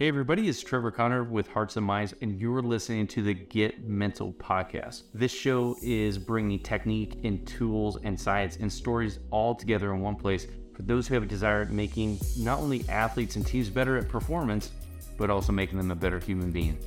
Hey, everybody, it's Trevor Connor with Hearts and Minds, and you're listening to the Get Mental podcast. This show is bringing technique and tools and science and stories all together in one place for those who have a desire at making not only athletes and teams better at performance, but also making them a better human being.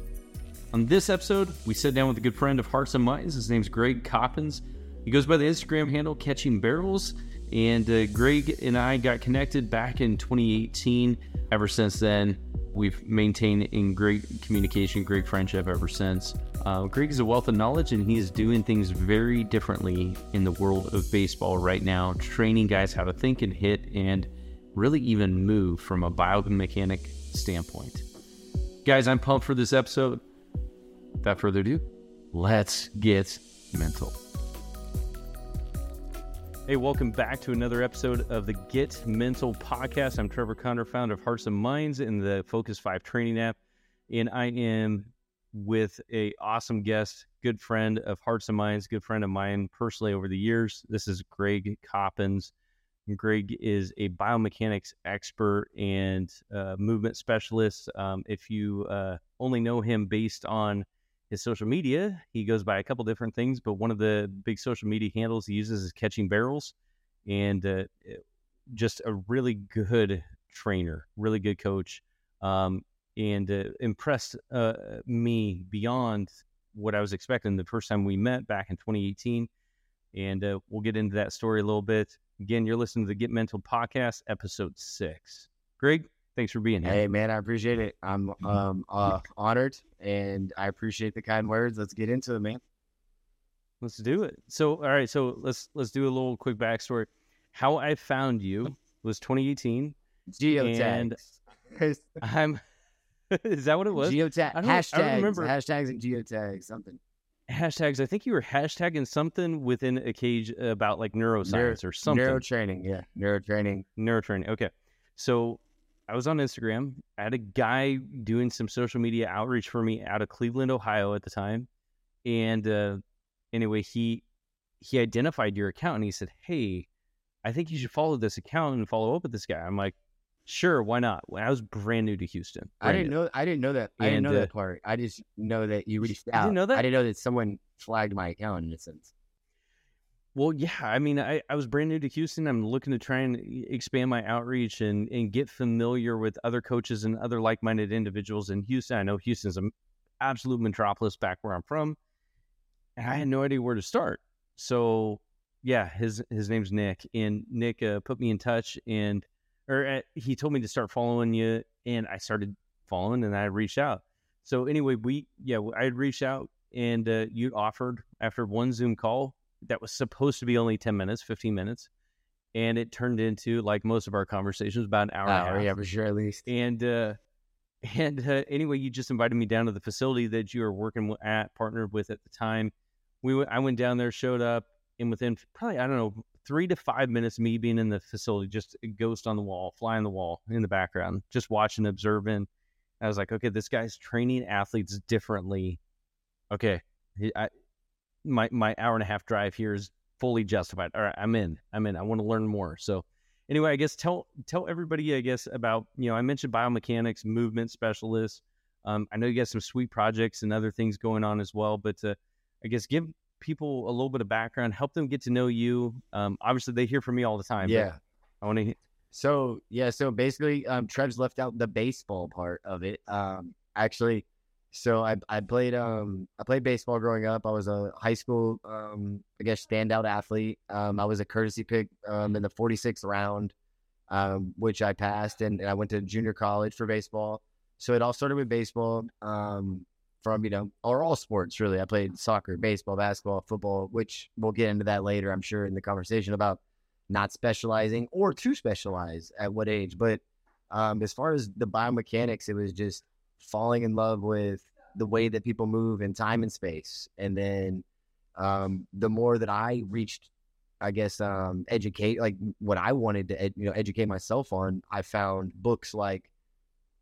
On this episode, we sit down with a good friend of Hearts and Minds. His name's Greg Coppens. He goes by the Instagram handle Catching Barrels, and uh, Greg and I got connected back in 2018. Ever since then, we've maintained in great communication, great friendship ever since. Uh, Greg is a wealth of knowledge, and he is doing things very differently in the world of baseball right now, training guys how to think and hit, and really even move from a biomechanic standpoint. Guys, I'm pumped for this episode. Without further ado, let's get mental. Hey, welcome back to another episode of the Get Mental podcast. I'm Trevor Connor, founder of Hearts and Minds and the Focus 5 training app. And I am with a awesome guest, good friend of Hearts and Minds, good friend of mine personally over the years. This is Greg Coppens. Greg is a biomechanics expert and uh, movement specialist. Um, if you uh, only know him based on his social media. He goes by a couple different things, but one of the big social media handles he uses is Catching Barrels, and uh, just a really good trainer, really good coach, um, and uh, impressed uh, me beyond what I was expecting the first time we met back in 2018. And uh, we'll get into that story a little bit. Again, you're listening to the Get Mental podcast, episode six. Greg, Thanks for being here. Hey, man, I appreciate it. I'm um, uh, honored and I appreciate the kind words. Let's get into it, man. Let's do it. So, all right, so let's let's do a little quick backstory. How I found you was 2018. Geotags. I'm. is that what it was? Geotag. Hashtags. I remember hashtags and geotags. Something. Hashtags. I think you were hashtagging something within a cage about like neuroscience Neuro, or something. Neurotraining. Yeah, neurotraining. Neurotraining. Okay. So I was on Instagram. I had a guy doing some social media outreach for me out of Cleveland, Ohio at the time. And uh, anyway, he he identified your account and he said, "Hey, I think you should follow this account and follow up with this guy." I'm like, "Sure, why not?" When I was brand new to Houston, I didn't new. know. I didn't know that. I didn't know uh, that part. I just know that you reached out. You didn't know that? I didn't know that someone flagged my account in a sense. Well, yeah. I mean, I, I was brand new to Houston. I'm looking to try and expand my outreach and, and get familiar with other coaches and other like minded individuals in Houston. I know Houston's an absolute metropolis back where I'm from. And I had no idea where to start. So, yeah, his his name's Nick. And Nick uh, put me in touch and, or uh, he told me to start following you. And I started following and I reached out. So, anyway, we, yeah, I had reached out and uh, you offered after one Zoom call that was supposed to be only 10 minutes, 15 minutes. And it turned into, like most of our conversations, about an hour. Hour, yeah, for sure, at least. And, uh, and uh, anyway, you just invited me down to the facility that you were working at, partnered with at the time. We went, I went down there, showed up, and within probably I don't know three to five minutes, me being in the facility, just a ghost on the wall, fly on the wall in the background, just watching, observing. I was like, okay, this guy's training athletes differently. Okay, I, my my hour and a half drive here is fully justified. All right, I'm in. I'm in. I want to learn more. So anyway, I guess tell tell everybody, I guess, about you know, I mentioned biomechanics, movement specialists. Um, I know you got some sweet projects and other things going on as well, but uh, I guess give people a little bit of background, help them get to know you. Um, obviously, they hear from me all the time. Yeah, I want to. So yeah, so basically, um, Trev's left out the baseball part of it. Um, actually, so I I played um I played baseball growing up. I was a high school um I guess standout athlete. Um I was a courtesy pick um in the 46th round, um which I passed, and, and I went to junior college for baseball. So it all started with baseball. Um from you know or all sports really. I played soccer, baseball, basketball, football, which we'll get into that later. I'm sure in the conversation about not specializing or to specialize at what age. But um as far as the biomechanics, it was just falling in love with the way that people move in time and space. And then um, the more that I reached, I guess, um, educate like what I wanted to, ed- you know, educate myself on, I found books like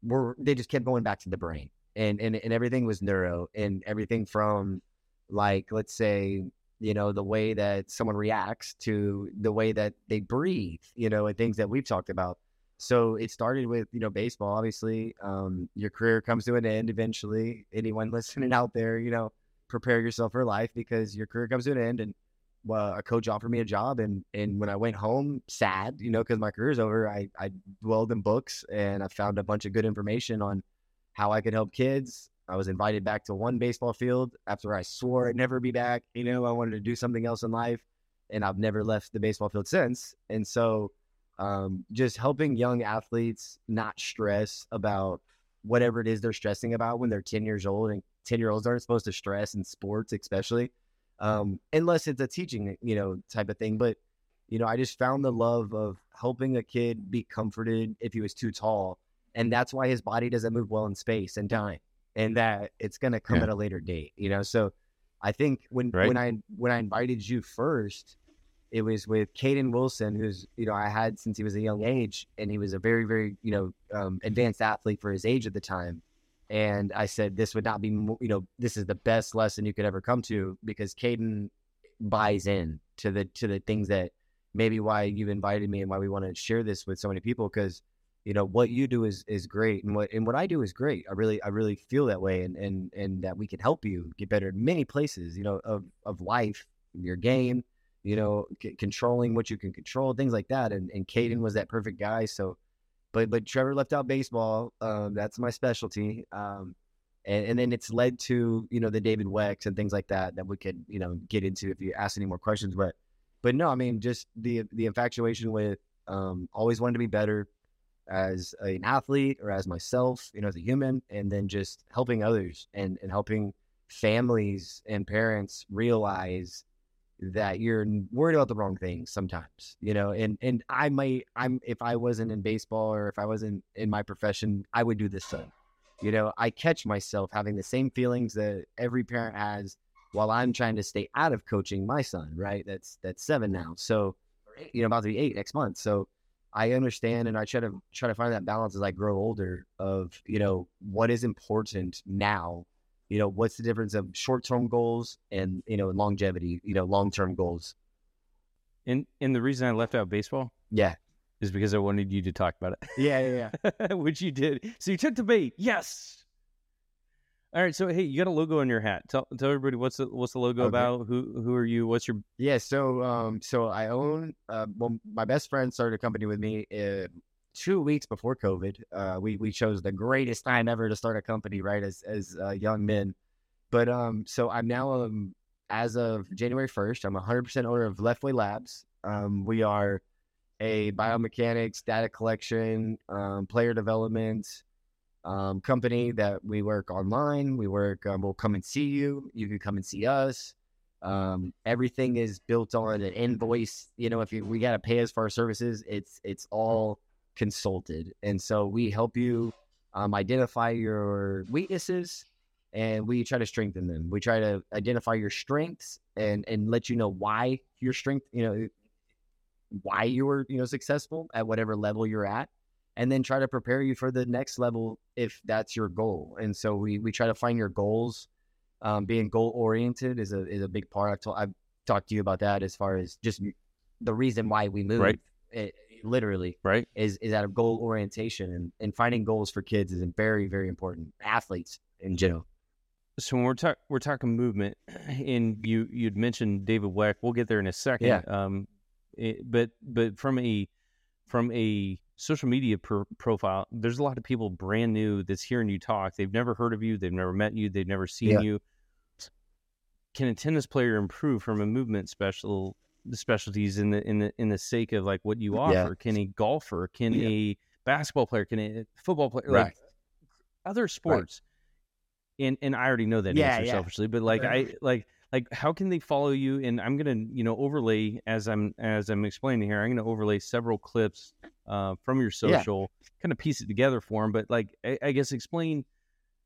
were they just kept going back to the brain, and and and everything was neuro, and everything from like let's say you know the way that someone reacts to the way that they breathe, you know, and things that we've talked about. So it started with you know baseball. Obviously, um, your career comes to an end eventually. Anyone listening out there, you know, prepare yourself for life because your career comes to an end. And well, a coach offered me a job, and and when I went home, sad, you know, because my career's over, I I dwelled in books and I found a bunch of good information on how I could help kids. I was invited back to one baseball field after I swore I'd never be back. You know, I wanted to do something else in life, and I've never left the baseball field since. And so, um, just helping young athletes not stress about whatever it is they're stressing about when they're 10 years old and 10 year olds aren't supposed to stress in sports especially um, unless it's a teaching you know type of thing but you know i just found the love of helping a kid be comforted if he was too tall and that's why his body doesn't move well in space and time and that it's going to come Yeah. at a later date you know so i think when Right. when i when i invited you first it was with Caden Wilson, who's you know I had since he was a young age, and he was a very very you know um, advanced athlete for his age at the time. And I said this would not be you know this is the best lesson you could ever come to because Caden buys in to the to the things that maybe why you've invited me and why we want to share this with so many people because you know what you do is is great and what and what I do is great. I really I really feel that way and and and that we can help you get better in many places you know of of life, your game you know, c- controlling what you can control, things like that. And and Caden was that perfect guy. So, but but Trevor left out baseball. Um, that's my specialty. Um, and, and then it's led to you know the David Wecks and things like that that we could you know get into if you ask any more questions. But but no, I mean just the the infatuation with um, always wanted to be better as an athlete or as myself, you know, as a human, and then just helping others and and helping families and parents realize that you're worried about the wrong things sometimes, you know, and, and I might, I'm, if I wasn't in baseball or if I wasn't in my profession, I would do this son. You know, I catch myself having the same feelings that every parent has while I'm trying to stay out of coaching my son, right? That's, that's seven now. So, you know, about to be eight next month. So I understand and I try to try to find that balance as I grow older of, you know, what is important now you know what's the difference of short-term goals and you know longevity you know long-term goals And and the reason I left out baseball yeah is because I wanted you to talk about it. yeah yeah, yeah. which you did. So you took the bait. Yes. All right. So hey, you got a logo on your hat. Tell tell everybody what's the what's the logo Okay. about? Who who are you? What's your Yeah, so um, so I own. Uh, well, my best friend started a company with me uh, two weeks before COVID. Uh, we we chose the greatest time ever to start a company, right? As as uh, young men, but um, so I'm now um, as of January first, I'm 100 percent owner of Leftway Labs. Um, we are a biomechanics, data collection, um, player development um, company that we work online. We work. Um, we'll come and see you. You can come and see us. Um, everything is built on an invoice. You know, if you, we got to pay us for our services, it's it's all consulted, and so we help you um, identify your weaknesses, and we try to strengthen them. We try to identify your strengths and and let you know why your strength, you know, why you were you know successful at whatever level you're at, and then try to prepare you for the next level if that's your goal. And so we we try to find your goals um, being goal oriented is a is a big part. I've, I've talked to you about that as far as just the reason why we move. Right. It, literally right? is is out of goal orientation and, and finding goals for kids is very very important. Athletes in general. So when we're talk we're talking movement, and you you'd mentioned David Weck. We'll get there in a second. Yeah. Um, it, but but from a from a social media pro- profile, there's a lot of people brand new that's hearing you talk. They've never heard of you. They've never met you. They've never seen Yeah. you. Can a tennis player improve from a movement special the specialties in the in the in the sake of like what you offer? Yeah. Can a golfer? Can Yeah. a basketball player? Can a football player? Like other sports. And and I already know that Yeah, answer selfishly, but like I like like how can they follow you? And I'm gonna you know overlay as I'm as I'm explaining here. I'm gonna overlay several clips uh, from your social, kind of piece it together for them. But like I, I guess explain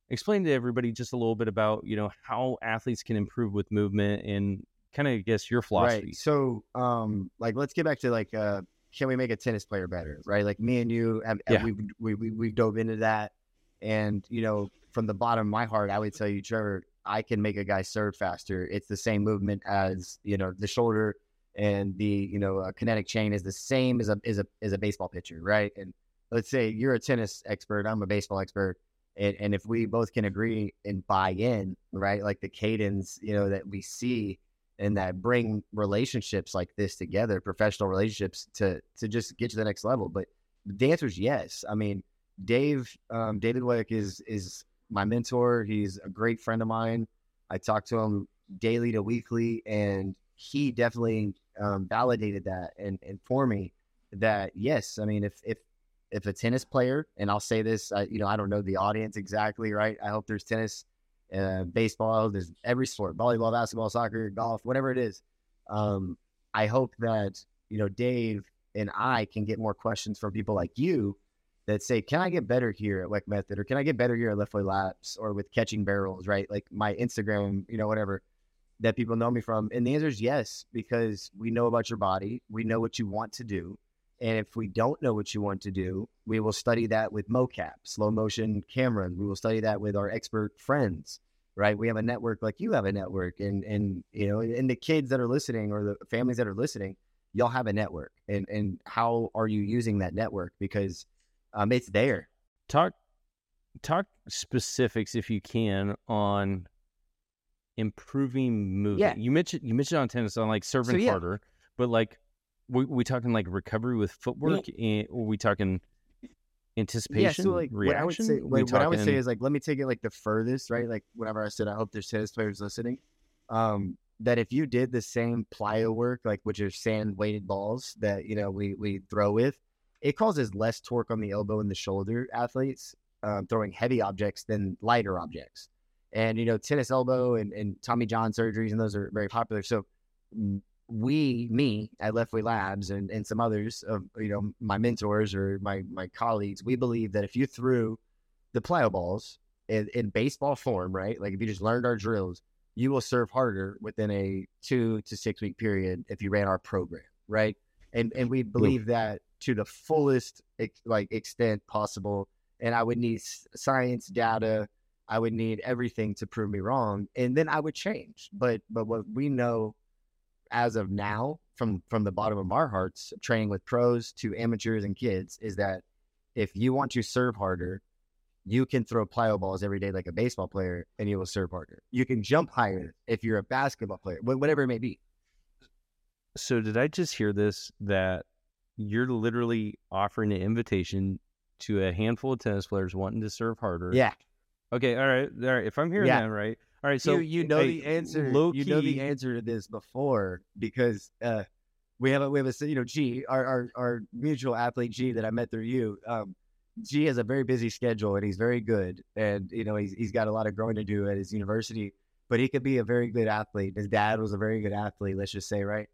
explain to everybody just a little bit about you know how athletes can improve with movement and kind of guess your philosophy. Right. So, um, like, let's get back to like, uh, can we make a tennis player better? Right. Like me and you have, Yeah. we, we, we, we dove into that. And, you know, from the bottom of my heart, I would tell you, Trevor, I can make a guy serve faster. It's the same movement as, you know, the shoulder and the, you know, uh, kinetic chain is the same as a, as a, as a baseball pitcher. Right. And let's say you're a tennis expert, I'm a baseball expert, and, and if we both can agree and buy in, right, like the cadence, you know, that we see and that bring relationships like this together, professional relationships to to just get to the next level. But the answer is yes. I mean, Dave, um, David Weck is is my mentor. He's a great friend of mine. I talk to him daily to weekly, and he definitely um, validated that and, and for me that yes, I mean if if if a tennis player, and I'll say this, you know, I don't know the audience exactly, right? I hope there's tennis, uh, baseball, there's every sport, volleyball, basketball, soccer, golf, whatever it is. Um, I hope that you know Dave and I can get more questions from people like you that say, "Can I get better here at Weck Method, or can I get better here at Leftway Labs, or with catching barrels?" Right, like my Instagram, you know, whatever that people know me from? And the answer is yes, because we know about your body. We know what you want to do. And if we don't know what you want to do, we will study that with mocap, slow motion camera. We will study that with our expert friends, right? We have a network like you have a network. And, and you know, and the kids that are listening or the families that are listening, y'all have a network. And, and how are you using that network? Because um, it's there. Talk, talk specifics if you can on improving movement. Yeah. You mentioned you mentioned on tennis on like serving so, yeah. harder, but like we we talking like recovery with footwork, yeah. and are we talking anticipation? Yeah, so like reaction? what I would say, what, what I would say is like let me take it like the furthest, right? Like whenever I said I hope there's tennis players listening, um, that if you did the same plyo work, like which are sand weighted balls that you know we we throw with, it causes less torque on the elbow and the shoulder athletes um, throwing heavy objects than lighter objects and you know tennis elbow and, and Tommy John surgeries and those are very popular. So we, me at Leftway Labs and, and some others of you know my mentors or my my colleagues, we believe that if you threw the plyo balls in, in baseball form, right? Like if you just learned our drills, you will serve harder within a two to six week period if you ran our program, right? And and we believe that to the fullest like extent possible. And I would need science data I would need everything to prove me wrong, and then I would change. But but what we know as of now, from from the bottom of our hearts, training with pros to amateurs and kids, is that if you want to serve harder, you can throw plyo balls every day like a baseball player, and you will serve harder. You can jump higher if you're a basketball player, whatever it may be. So did I just hear this that you're literally offering an invitation to a handful of tennis players wanting to serve harder? Yeah Okay, all right, all right. If I'm hearing yeah. that right, all right. So you, you know the answer. Low you know the answer to this before because uh, we have a we have a you know G our our, our mutual athlete G that I met through you. Um, G has a very busy schedule and he's very good and you know he's he's got a lot of growing to do at his university, but he could be a very good athlete. His dad was a very good athlete. Let's just say right.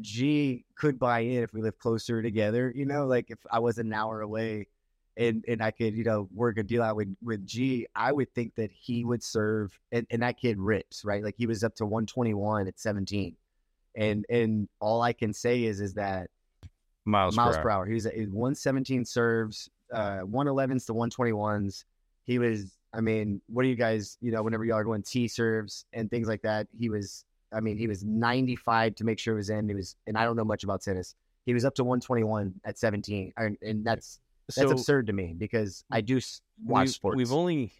G could buy in if we lived closer together. You know, like if I was an hour away and and I could, you know, work a deal out with with G, I would think that he would serve and, and that kid rips, right? Like he was up to 121 at 17. And and all I can say is is that miles miles per, per hour. He was at 117 serves, uh 111s to 121s. He was I mean, what do you guys, you know, whenever y'all are going T serves and things like that, he was I mean, he was 95 to make sure it was in. He was and I don't know much about tennis. He was up to 121 at 17. And, and that's that's so, absurd to me because I do watch we, sports. We've only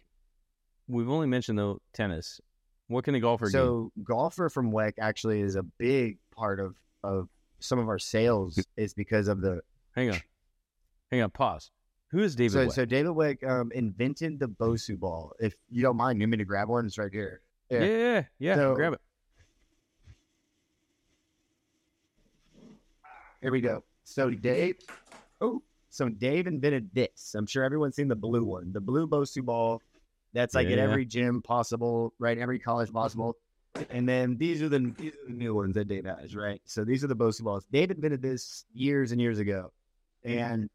we've only mentioned though tennis. What can a golfer so, do? So golfer from Weck actually is a big part of of some of our sales is because of the. Hang on, hang on. Pause. Who is David? So, Weck? so David Weck um, invented the Bosu ball. If you don't mind, you mean to grab one? It's right here. Yeah, yeah, yeah. yeah. So, grab it. Here we go. So Dave. Oh, so Dave invented this. I'm sure everyone's seen the blue one, the blue Bosu ball. That's like yeah. at every gym possible, right? Every college possible. And then these are the these are the new ones that Dave has, right? So these are the Bosu balls. Dave invented this years and years ago, and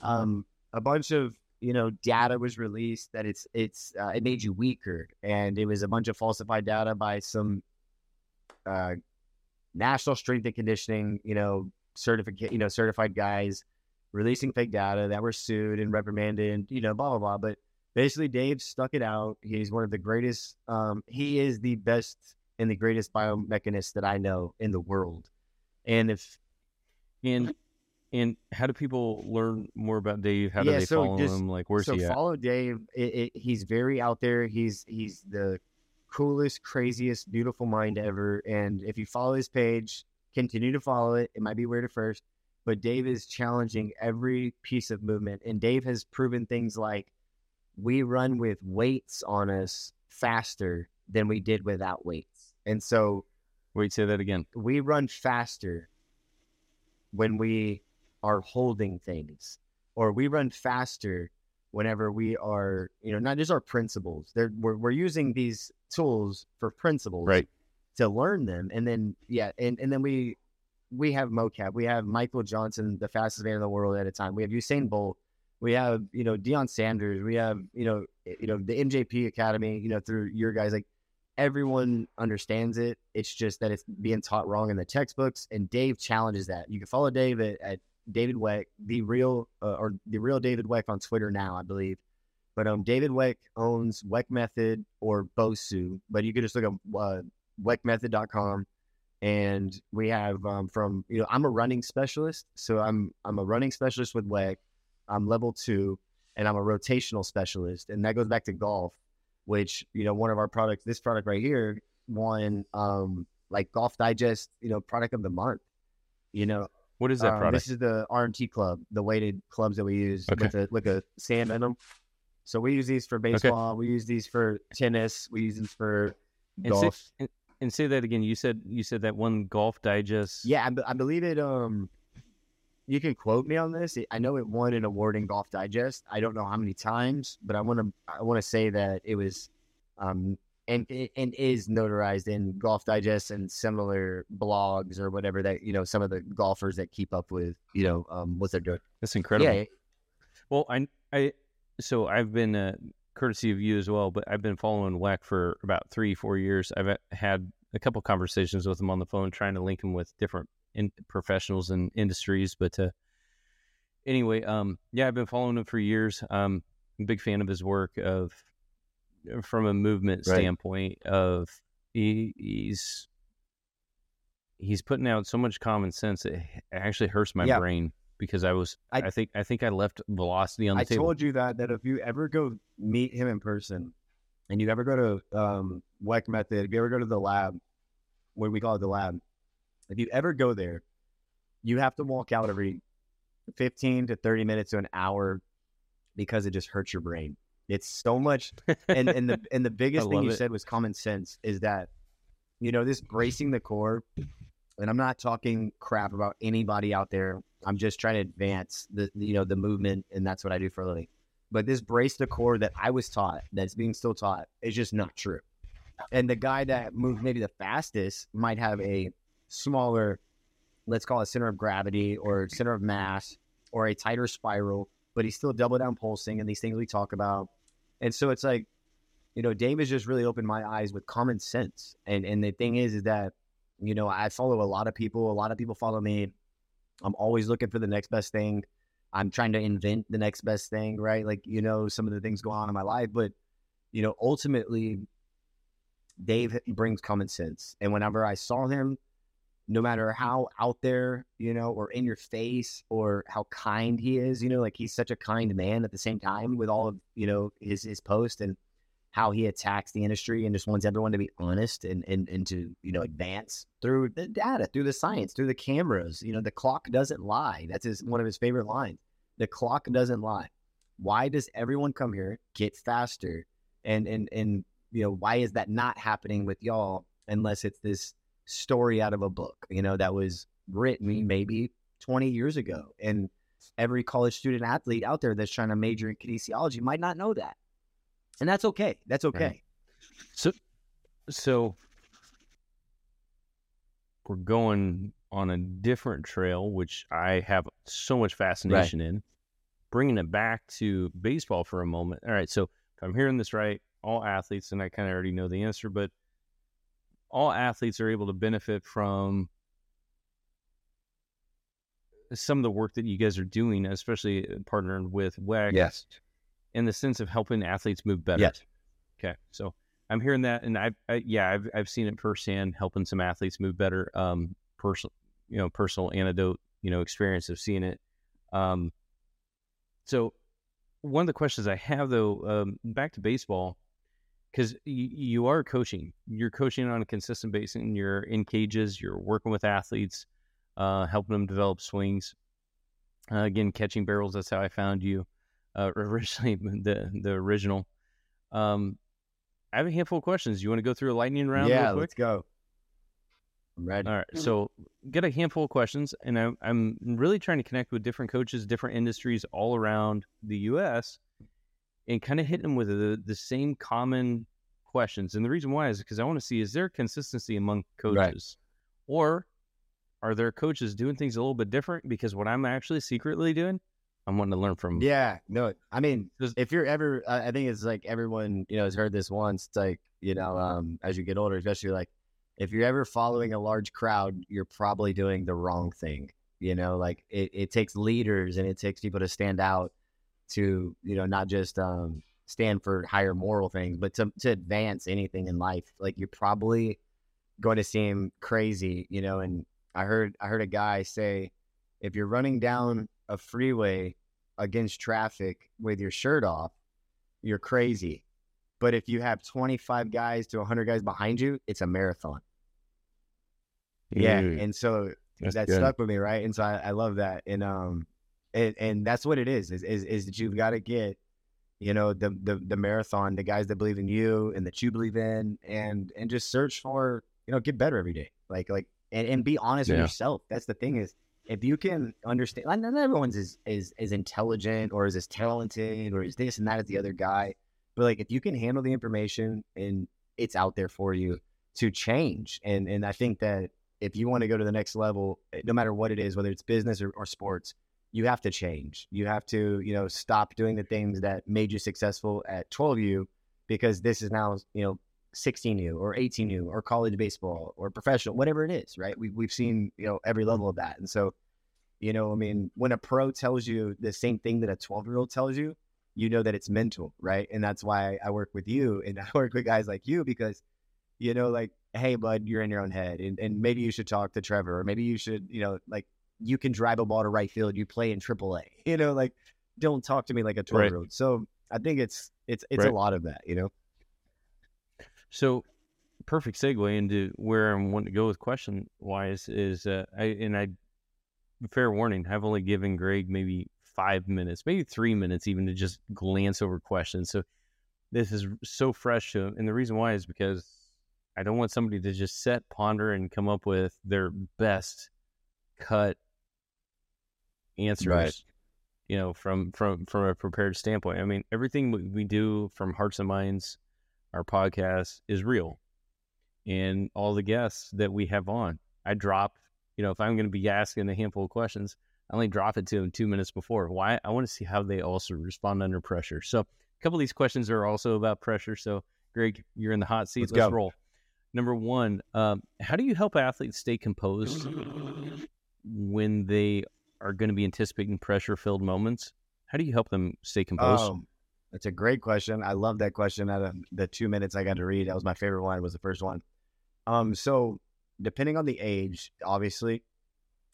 um, a bunch of you know data was released that it's it's uh, it made you weaker, and it was a bunch of falsified data by some uh, national strength and conditioning, you know, certificate, you know, certified guys releasing fake data that were sued and reprimanded, you know, blah, blah, blah. But basically, Dave stuck it out. He's one of the greatest. Um, he is the best and the greatest biomechanist that I know in the world. And if, and And how do people learn more about Dave? How do Yeah, they so follow just- him? Like, where's so he at? follow Dave. It, it, he's very out there. He's he's the coolest, craziest, beautiful mind ever. And if you follow his page, continue to follow it. It might be weird at first, but Dave is challenging every piece of movement. And Dave has proven things like we run with weights on us faster than we did without weights. And so Wait, say that again. we run faster when we are holding things or we run faster whenever we are you know not just our principles They're, we're, we're using these tools for principles Right. to learn them and then yeah and, and then we we have mocap we have michael johnson the fastest man in the world at a time we have usain bolt we have you know Deion sanders we have you know you know the mjp academy you know through your guys like everyone understands it. It's just that it's being taught wrong in the textbooks. And Dave challenges that. You can follow Dave at, at David Weck, the real uh, or the real David Weck on Twitter now, I believe. But um, David Weck owns Weck Method or Bosu. But you can just look up uh, weckmethod.com. And we have um, from you know I'm a running specialist, so I'm I'm a running specialist with Weck. I'm level two, and I'm a rotational specialist, and that goes back to golf which you know one of our products this product right here won um like golf digest you know product of the month you know What is that um, product? this is the rmt club the weighted clubs that we use Okay. with a with a sand in them so we use these for baseball we use these for tennis we use these for and, golf and say that again. You said you said that one golf digest. yeah I, I believe it um you can quote me on this i know it won an award in golf digest i don't know how many times but i want to i want to say that it was um and and is notarized in golf digest and similar blogs or whatever that you know some of the golfers that keep up with you know um what they're doing That's incredible. yeah Well, I, I, so I've been uh, courtesy of you as well, but I've been following Weck for about three, four years. I've uh, had a couple conversations with him on the phone, trying to link him with different in, professionals and industries. But uh, anyway, um, yeah, I've been following him for years. Um, I'm a big fan of his work. Of from a movement Right. standpoint, of he, he's he's putting out so much common sense. It actually hurts my Yeah. brain because I was I, I- think I think I left velocity on the I table. told you that that if you ever go meet him in person, and you ever go to um, Weck Method, if you ever go to the lab, what we call it the lab, if you ever go there, you have to walk out every fifteen to thirty minutes to an hour because it just hurts your brain. It's so much, and and the and the biggest thing you it. said was common sense. Is that you know this bracing the core, and I'm not talking crap about anybody out there. I'm just trying to advance the you know the movement, and that's what I do for a living. But this brace the core that I was taught, that's being still taught, is just not true. And the guy that moved maybe the fastest might have a smaller, let's call it center of gravity or center of mass or a tighter spiral, but he's still double down pulsing and these things we talk about. And so it's like, you know, Dave has just really opened my eyes with common sense. And and the thing is, is that, you know, I follow a lot of people. A lot of people follow me. I'm always looking for the next best thing. I'm trying to invent the next best thing, right? Like, you know, some of the things going on in my life, but you know, ultimately, Dave brings common sense. And whenever I saw him, no matter how out there, you know, or in your face, or how kind he is, you know, like he's such a kind man at the same time with all of you know his his post and how he attacks the industry and just wants everyone to be honest and and and to you know advance through the data, through the science, through the cameras. You know, the clock doesn't lie. That's his one of his favorite lines. The clock doesn't lie. Why does everyone come here get faster? And and and you know why is that not happening with y'all unless it's this story out of a book, you know, that was written maybe 20 years ago. And every college student athlete out there that's trying to major in kinesiology might not know that. And that's okay. That's okay. So, so we're going on a different trail, which I have so much fascination in. Bringing it back to baseball for a moment. All right, so if I'm hearing this right, all athletes, and I kind of already know the answer, but all athletes are able to benefit from some of the work that you guys are doing, especially uh, partnering with Weck, Yes. In the sense of helping athletes move better. Yes. Okay, so I'm hearing that, and I've I, yeah, I've I've seen it firsthand, helping some athletes move better. Um, personal, you know, personal anecdote you know experience of seeing it. Um, so one of the questions I have though, um, back to baseball, because y- you are coaching, you're coaching on a consistent basis, and you're in cages, you're working with athletes, uh, helping them develop swings. Uh, again, catching barrels. That's how I found you uh, originally, the the original. Um, I have a handful of questions. You want to go through a lightning round? yeah, real quick? let's go. I'm ready. All right. So get a handful of questions, and I'm I'm really trying to connect with different coaches, different industries all around the U.S. and kind of hit them with the the same common questions. And the reason why is because I want to see is there consistency among coaches, or are there coaches doing things a little bit different? Because what I'm actually secretly doing, I'm wanting to learn from. Yeah, no, I mean, if you're ever, I think it's like everyone, you know, has heard this once. It's like, you know, um, as you get older, especially like if you're ever following a large crowd, you're probably doing the wrong thing. You know, like it, it takes leaders and it takes people to stand out to, you know, not just um, stand for higher moral things, but to, to advance anything in life. Like you're probably going to seem crazy, you know. And I heard, I heard a guy say, if you're running down a freeway against traffic with your shirt off, you're crazy. But if you have 25 guys to 100 guys behind you, it's a marathon. Yeah, and so that good. stuck with me, right? And so I, I love that, and um, and and that's what it is. Is is, is that you've got to get, you know, the the the marathon, the guys that believe in you and that you believe in, and and just search for, you know, get better every day. Like like and, and be honest with yourself. That's the thing is if you can understand, not everyone's is is is intelligent or is as talented or is this and that as the other guy, but like if you can handle the information and it's out there for you to change, and and I think that if you want to go to the next level, eh, no matter what it is, whether it's business or, or sports, you have to change. You have to, you know, stop doing the things that made you successful at 12U because this is now, you know, 16U or 18U or college baseball or professional, whatever it is, right? We, we've mm-hmm. seen, you know, every level of that. And so, you know, I mean, when a pro tells you the same thing that a 12 year old tells you, you know that it's mental, right? And that's why I work with you and I work with guys like you because, you know, like, hey, bud, you're in your own head. And, and maybe you should talk to Trevor, or maybe you should, you know, like, you can drive a ball to right field. You play in AAA. You know, like, don't talk to me like a 12 year old. So I think it's, it's, it's Right. a lot of that, you know? So, perfect segue into where I'm wanting to go with question wise is uh, I and I fair warning, I've only given Greg maybe five minutes, maybe three minutes, even to just glance over questions. So this is so fresh to him, and the reason why is because I don't want somebody to just set, ponder, and come up with their best cut answers. Right. You know, from from from a prepared standpoint. I mean, everything we we do from Hearts and Minds our podcast is real and all the guests that we have on. I drop you know if i'm going to be asking a handful of questions i only drop it to them two minutes before. Why i want to see how they also respond under pressure. So a couple of these questions are also about pressure. So greg you're in the hot seat. Let's let's, roll. Number one um, how do you help athletes stay composed when they are going to be anticipating pressure filled moments? How do you help them stay composed? Um, that's a great question. I love that question. Out of the two minutes I got to read, that was my favorite one. Was the first one. Um, so depending on the age, obviously,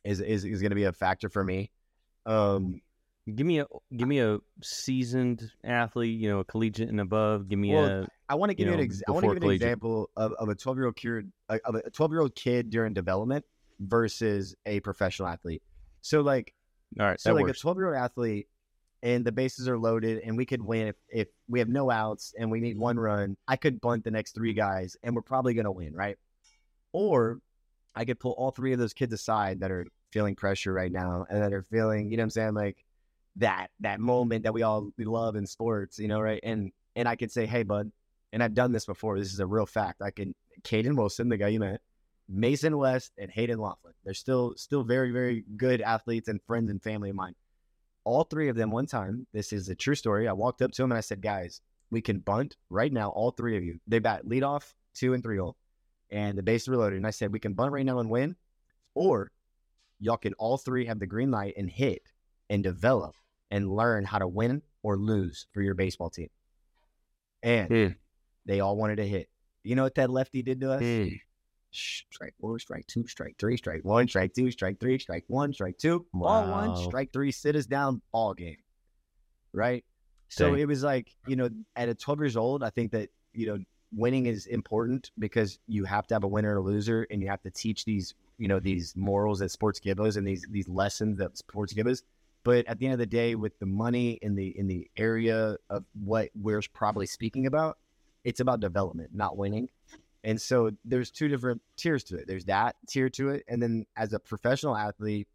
is is, is going to be a factor for me. Um, Give me a give me a seasoned athlete, you know, a collegiate and above. Give me Well, a I want to give you, know, an ex- I want to give an collegiate. example of, of a 12 year old kid of a 12 year old kid during development versus a professional athlete. So like all right. So like works. a 12 year old athlete and the bases are loaded and we could win if, if we have no outs and we need one run, I could bunt the next three guys and we're probably gonna win, right? Or I could pull all three of those kids aside that are feeling pressure right now and that are feeling, you know what I'm saying, like that that moment that we all love in sports, you know, right? And and I could say, hey bud, and I've done this before, this is a real fact. I can Caden Wilson, the guy you met, Mason West and Hayden Laughlin. They're still still very, very good athletes and friends and family of mine. All three of them one time, this is a true story. I walked up to them and I said, guys, we can bunt right now, all three of you. They bat lead off, two and three hole. And the bases were loaded. And I said, we can bunt right now and win, or y'all can all three have the green light and hit and develop and learn how to win or lose for your baseball team. And Hmm. they all wanted to hit. You know what that lefty did to us? Hmm. Strike four, strike two, strike three, strike one, strike two, strike three, strike one, strike two, ball one, strike three, sit us down, ball game. Right. So Dang. it was like, you know, at a 12 years old, I think that, you know, winning is important because you have to have a winner and a loser and you have to teach these, you know, these morals that sports give us and these these lessons that sports give us. But at the end of the day, with the money in the in the area of what we're probably speaking about, it's about development, not winning. And so there's two different tiers to it. There's that tier to it, and then as a professional athlete,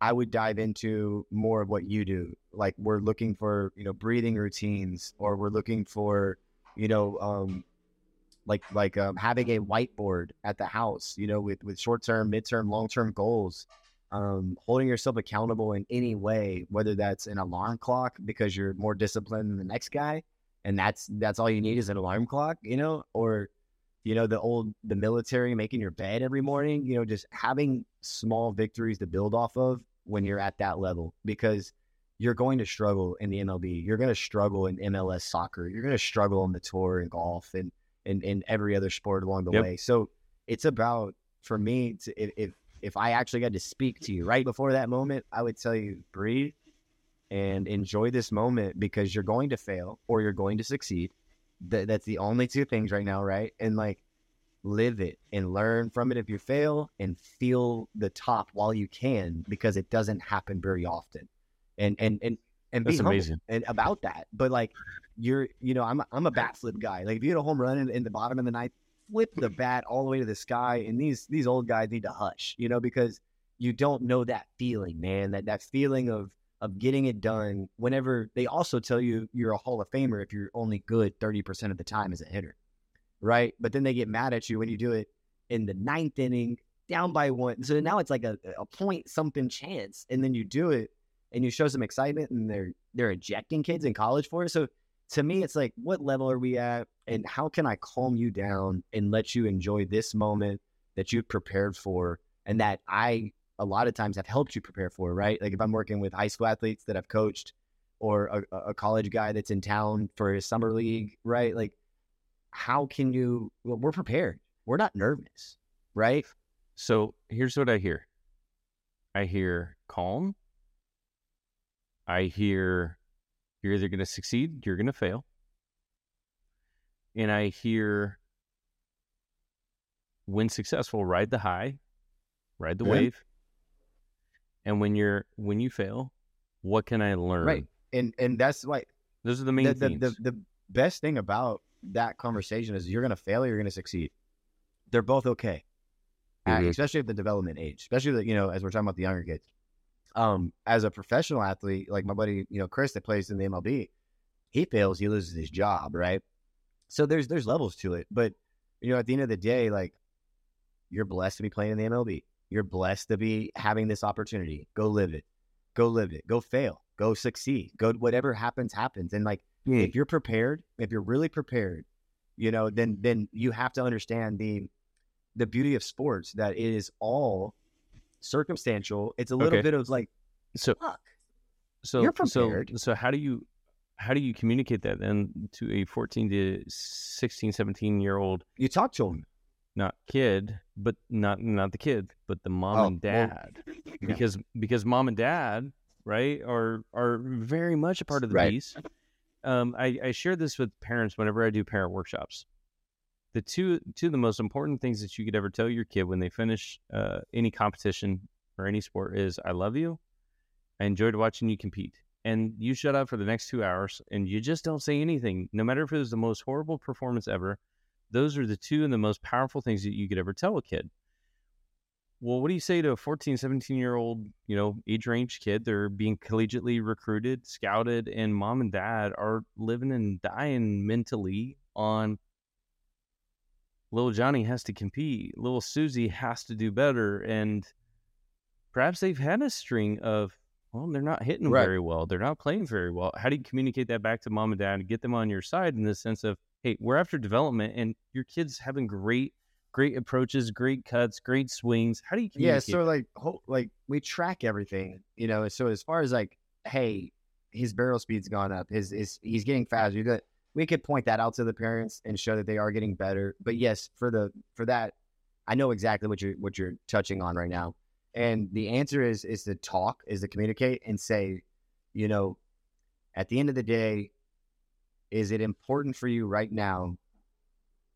I would dive into more of what you do. Like we're looking for, you know, breathing routines, or we're looking for, you know, um, like like um, having a whiteboard at the house, you know, with with short term, mid term, long term goals. Um, holding yourself accountable in any way, whether that's an alarm clock because you're more disciplined than the next guy, and that's that's all you need is an alarm clock, you know, or you know the old the military making your bed every morning, you know, just having small victories to build off of when you're at that level because you're going to struggle in the MLB, you're going to struggle in MLS soccer, you're going to struggle on the tour and golf and and, and every other sport along the Yep. way. So it's about for me to if, if if I actually got to speak to you right before that moment, I would tell you breathe and enjoy this moment because you're going to fail or you're going to succeed. That that's the only two things right now, right? And like live it and learn from it if you fail and feel the top while you can because it doesn't happen very often. And and and and be That's humble amazing. and about that. But like you're you know, I'm a, I'm a bat flip guy. Like if you hit a home run in, in the bottom of the ninth, flip the bat all the way to the sky. And these these old guys need to hush, you know, because you don't know that feeling, man. That that feeling of of getting it done whenever they also tell you you're a Hall of Famer if you're only good 30% of the time as a hitter. Right. But then they get mad at you when you do it in the ninth inning, down by one. So now it's like a, a point something chance. And then you do it and you show some excitement and they're they're ejecting kids in college for it. So to me, it's like, what level are we at? And how can I calm you down and let you enjoy this moment that you've prepared for and that I a lot of times have helped you prepare for, right? Like if I'm working with high school athletes that I've coached or a, a college guy that's in town for his summer league, right? Like, how can you, well, we're prepared. We're not nervous, right? So here's what I hear. I hear calm. I hear you're either going to succeed, you're going to fail. And I hear when successful, ride the high, ride the Yeah. wave. And when you're when you fail, what can I learn? Right. And, and that's like, Those are the main the, the, the, the best thing about that conversation is you're going to fail or you're going to succeed. They're both okay, Uh, Mhm. especially at the development age, especially the, you know as we're talking about the younger kids. Um, as a professional athlete, like my buddy, you know Chris that plays in the MLB, he fails, he loses his job, right? So there's there's levels to it, but you know at the end of the day, like you're blessed to be playing in the MLB. You're blessed to be having this opportunity. Go live it. Go live it. Go fail. Go succeed. Go whatever happens happens. And like if you're prepared, if you're really prepared, you know, then then you have to understand the the beauty of sports that it is all circumstantial. It's a little Okay. bit of like so fuck. So You're so so how do you how do you communicate that then to a 14 to 16 17 year old You talk to them. Not kid but not not the kid but the mom Oh, and well, dad. because because mom and dad right are are very much a part of the Right. piece. Um I, I share this with parents whenever i do parent workshops. The two two of the most important things that you could ever tell your kid when they finish uh, any competition or any sport is i love you. I enjoyed watching you compete. And you shut up for the next two hours and you just don't say anything no matter if it was the most horrible performance ever those are the two and the most powerful things that you could ever tell a kid. Well what do you say to a 14 17 year old you know age range kid? They're being collegiately recruited scouted and mom and dad are living and dying mentally on little johnny has to compete little susie has to do better and perhaps they've had a string of well they're not hitting Right. very well they're not playing very well. How do you communicate that back to mom and dad and get them on your side in the sense of hey we're after development and your kids having great great approaches great cuts great swings how do you communicate? Yeah, so like like we track everything, you know. So as far as like, hey, his barrel speed's gone up, his is he's getting faster. Got we could point that out to the parents and show that they are getting better. But yes, for the for that I know exactly what you're what you're touching on right now. And the answer is is to talk, is to communicate and say, you know, at the end of the day, is it important for you right now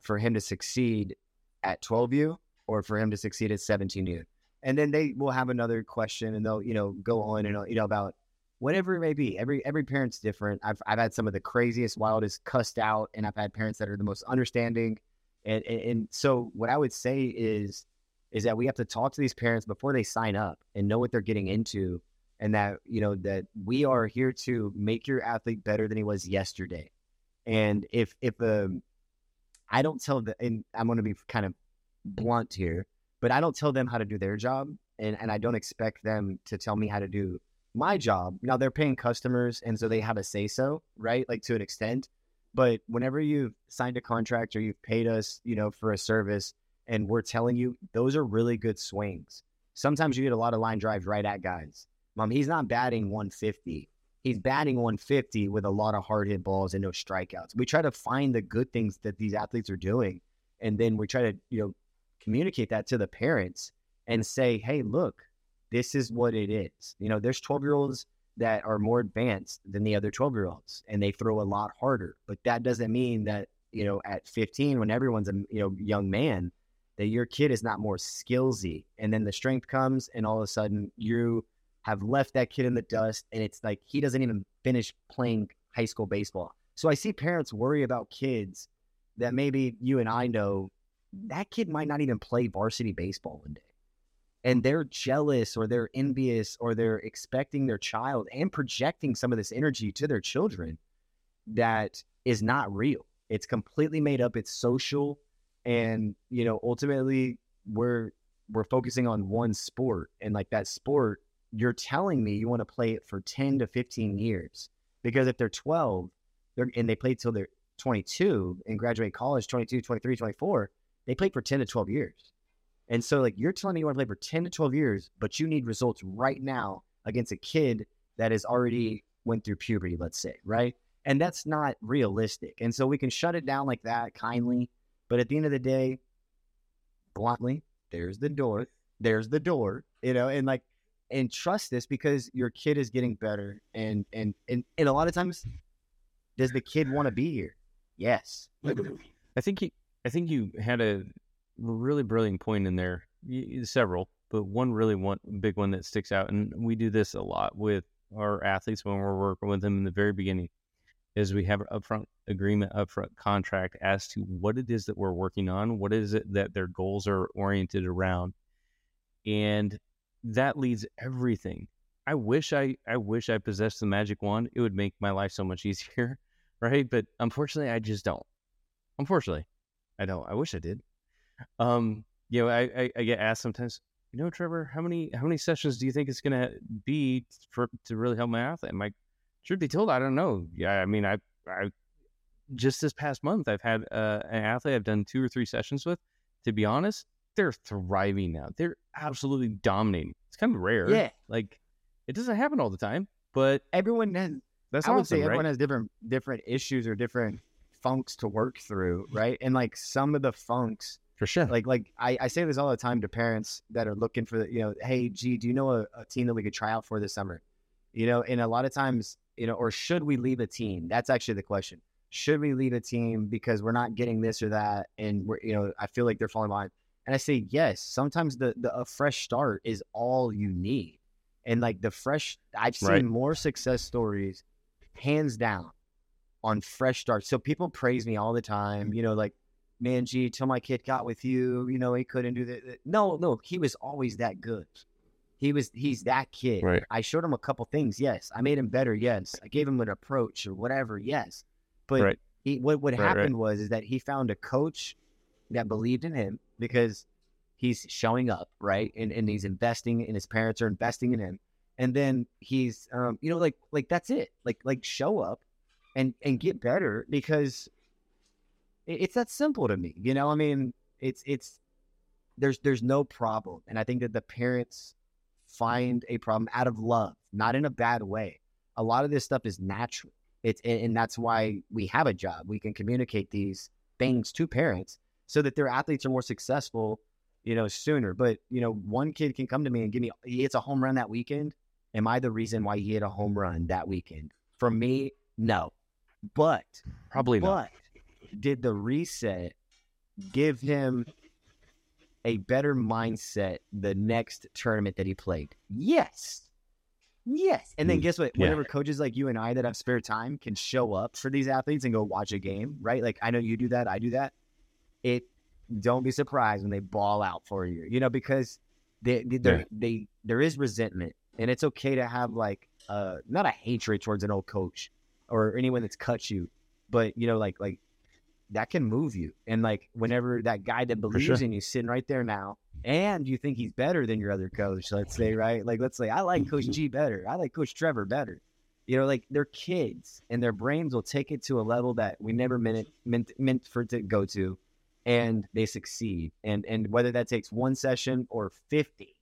for him to succeed at 12U or for him to succeed at 17U? And then they will have another question and they'll, you know, go on and, you know, about whatever it may be. Every every parent's different. I've I've had some of the craziest, wildest cussed out, and I've had parents that are the most understanding. And, and and so what I would say is is that we have to talk to these parents before they sign up and know what they're getting into, and that you know that we are here to make your athlete better than he was yesterday. And if if um, I don't tell the, and I'm going to be kind of blunt here, but I don't tell them how to do their job, and and I don't expect them to tell me how to do my job. Now they're paying customers, and so they have a say so, right? Like to an extent. But whenever you've signed a contract or you've paid us, you know, for a service, and we're telling you those are really good swings. Sometimes you get a lot of line drives right at guys. Mom, he's not batting 150. He's batting 150 with a lot of hard hit balls and no strikeouts. We try to find the good things that these athletes are doing, and then we try to, you know, communicate that to the parents and say, hey, look, this is what it is. You know, there's 12 year olds that are more advanced than the other 12 year olds and they throw a lot harder. But that doesn't mean that, you know, at 15, when everyone's a you know young man, that your kid is not more skillsy. And then the strength comes and all of a sudden you have left that kid in the dust and it's like he doesn't even finish playing high school baseball. So I see parents worry about kids that maybe you and I know that kid might not even play varsity baseball one day and they're jealous or they're envious or they're expecting their child and projecting some of this energy to their children that is not real. It's completely made up. It's social, and you know, ultimately, we're we're focusing on one sport, and like that sport, you're telling me you want to play it for ten to fifteen years because if they're twelve, they're and they play till they're 22 and graduate college 22 23 24 they play for 10 to 12 years and so, like, you're telling me you want to play for 10 to 12 years, but you need results right now against a kid that has already went through puberty, let's say, right? And that's not realistic. And so we can shut it down like that kindly. But at the end of the day, bluntly, there's the door. There's the door, you know, and like, and trust this because your kid is getting better. And, and, and, and a lot of times, does the kid want to be here? Yes. I think he, I think you had a really brilliant point in there. Several, but one really one big one that sticks out, and we do this a lot with our athletes when we're working with them in the very beginning, is we have an upfront agreement, upfront contract as to what it is that we're working on, what is it that their goals are oriented around, and that leads everything. I wish I I wish I possessed the magic wand. It would make my life so much easier, right? But unfortunately, I just don't. Unfortunately, I don't. I wish I did. Um, you know, I, I, I get asked sometimes, you know, Trevor, how many how many sessions do you think it's going to be for to really help my athlete? I'm like, truth be told, I don't know. Yeah, I mean, I I just this past month, I've had uh, an athlete I've done two or three sessions with. To be honest, they're thriving now. They're absolutely dominating. It's kind of rare. Yeah, like it doesn't happen all the time, but everyone has. That's I would say everyone right? has different different issues or different funks to work through, right? And like some of the funks for sure. Like, like I, I say this all the time to parents that are looking for, the, you know, hey, gee, do you know a, a team that we could try out for this summer? You know, and a lot of times, you know, or should we leave a team? That's actually the question. Should we leave a team because we're not getting this or that, and we're, you know, I feel like they're falling behind. And I say yes. Sometimes the, the a fresh start is all you need, and like the fresh, I've seen right. more success stories, hands down, on fresh starts. So people praise me all the time. You know, like man, gee, till my kid got with you, you know, he couldn't do that. No, no, he was always that good. He was, he's that kid. Right. I showed him a couple things. Yes. I made him better. Yes. I gave him an approach or whatever. Yes. But right. he, what, what happened was, is that he found a coach that believed in him because he's showing up, right? And, and he's investing and his parents are investing in him. And then he's, um, you know, like, like that's it. Like, like show up and, and get better because it's that simple to me. You know, I mean, it's it's there's there's no problem, and I think that the parents find a problem out of love, not in a bad way. A lot of this stuff is natural. It's and that's why we have a job. We can communicate these things to parents so that their athletes are more successful you know, sooner. But you know, one kid can come to me and give me he hits a home run that weekend. Am I the reason why he hit a home run that weekend? For me, no. But Probably not. did the reset give him a better mindset the next tournament that he played? Yes. Yes. And then Mm, guess what? yeah. Whenever coaches like you and I that have spare time can show up for these athletes and go watch a game, right? Like I know you do that, I do that. It don't be surprised when they ball out for you, you know, because they, they, Yeah. they there is resentment, and it's okay to have like uh not a hatred towards an old coach or anyone that's cut you, but you know, like like that can move you. And like whenever that guy that believes sure. in you sitting right there now, and you think he's better than your other coach, let's say, right? Like let's say I like Coach G better, I like Coach Trevor better. You know, like they're kids, and their brains will take it to a level that we never meant it meant meant for it to go to, and they succeed. And and whether that takes one session or fifty,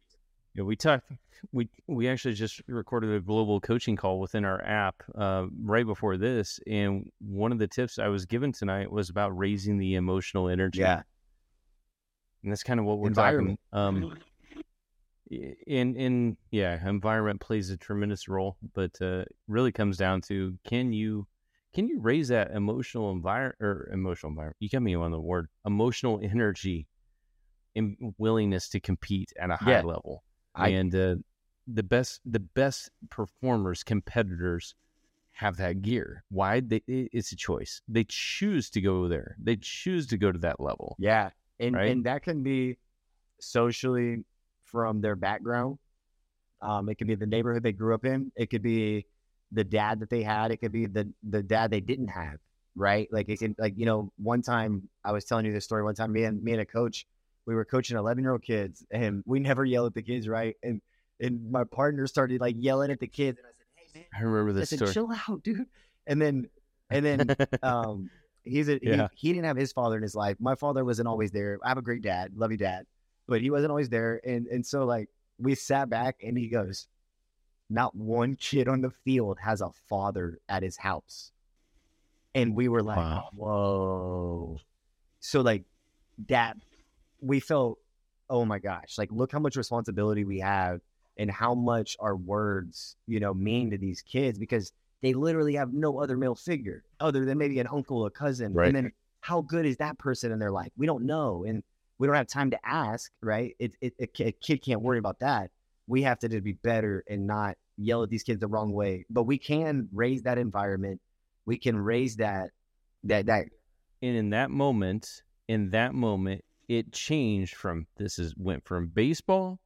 Yeah, we talked. We we actually just recorded a global coaching call within our app uh, right before this, and one of the tips I was given tonight was about raising the emotional energy. Yeah, and that's kind of what we're talking. Um, in in yeah, environment plays a tremendous role, but uh, really comes down to can you can you raise that emotional environment or emotional environment? You got me on the word emotional energy and willingness to compete at a high Yeah. level I- and uh, the best the best performers competitors have that gear why they, it's a choice they choose to go there they choose to go to that level Yeah, and Right? and that can be socially from their background. Um, it could be the neighborhood they grew up in. It could be the dad that they had. It could be the the dad they didn't have. Right? Like it can like you know one time I was telling you this story. One time me and me and a coach we were coaching eleven year old kids and we never yell at the kids. Right? And and my partner started like yelling at the kids and I said, Hey man, i remember I this said, story chill out, dude. And then and then um he's a Yeah. he, he didn't have his father in his life my father wasn't always there i have a great dad love you dad but he wasn't always there and and so like we sat back and he goes not one kid on the field has a father at his house and we were like Wow. whoa so like that we felt oh my gosh like look how much responsibility we have and how much our words you know mean to these kids because they literally have no other male figure other than maybe an uncle, a cousin. Right. And then how good is that person in their life? We don't know. And we don't have time to ask, right? It, it, a a kid can't worry about that. We have to just be better and not yell at these kids the wrong way. But we can raise that environment. We can raise that, that, that, and in that moment in that moment it changed from this is went from baseball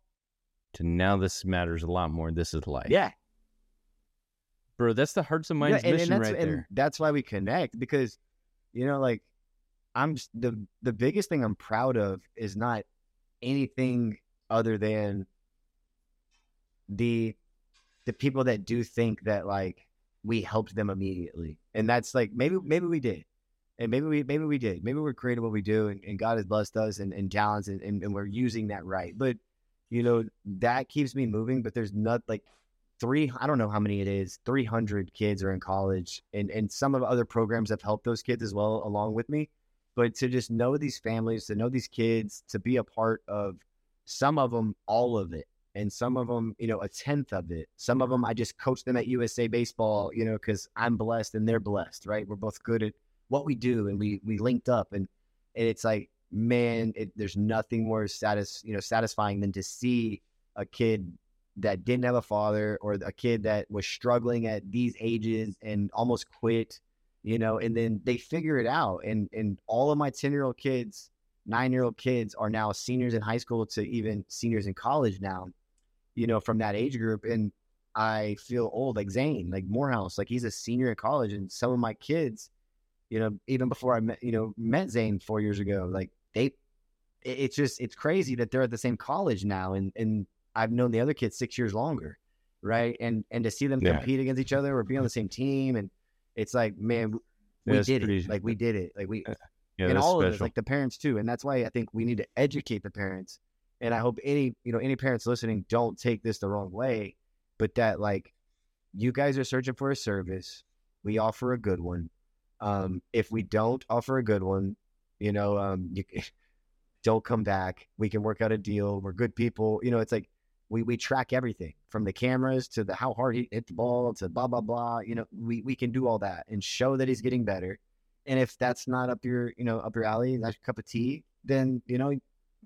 to now this matters a lot more this is life yeah. bro that's the hearts and Yeah, minds and, and mission that's, right and there that's why we connect because, you know, like I'm the the biggest thing I'm proud of is not anything other than the the people that do think that like we helped them immediately, and that's like maybe maybe we did, and maybe we maybe we did, maybe we're creative what we do, and, and God has blessed us and, and talents, and, and, and we're using that right, but you know that keeps me moving. But there's not like three i don't know how many it is 300 kids are in college and and some of the other programs have helped those kids as well along with me. But to just know these families to know these kids to be a part of some of them all of it and some of them you know a tenth of it. Some of them i just coach them at usa baseball you know because i'm blessed and they're blessed right? We're both good at what we do and we we linked up and, and it's like man it, there's nothing more satis, you know satisfying than to see a kid that didn't have a father or a kid that was struggling at these ages and almost quit, you know, and then they figure it out. And and all of my 10 year old kids, nine year old kids are now seniors in high school to even seniors in college now, you know, from that age group. And I feel old, like Zane, like Morehouse, like he's a senior in college. And some of my kids, you know, even before I met, you know, met Zane four years ago, like they, it's just, it's crazy that they're at the same college now. And, and I've known the other kids six years longer, right? And and to see them Yeah. compete against each other or be on the same team, and it's like, man, we Yeah, did pretty- it. Like we did it. Like we yeah and all of us, like the parents too. And that's why I think we need to educate the parents. And I hope any you know any parents listening don't take this the wrong way, but that like you guys are searching for a service, we offer a good one. Um, if we don't offer a good one, you know, um, you, don't come back. We can work out a deal. We're good people. You know, it's like we we track everything from the cameras to the how hard he hit the ball to blah blah blah. You know, we we can do all that and show that he's getting better. And if that's not up your you know up your alley, that cup of tea, then you know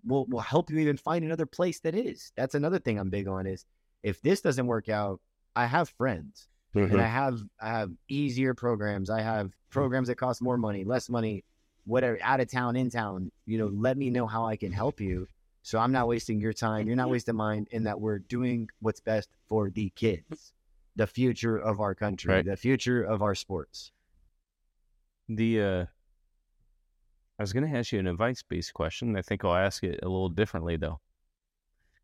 we'll we'll help you even find another place that is. That's another thing I'm big on is if this doesn't work out, I have friends Mm-hmm. and I have I have easier programs. I have programs that cost more money, less money, whatever, out of town, in town. You know, let me know how I can help you. So I'm not wasting your time. You're not wasting mine, in that we're doing what's best for the kids, the future of our country, Right. the future of our sports. The uh, I was going to ask you an advice based question. I think I'll ask it a little differently though.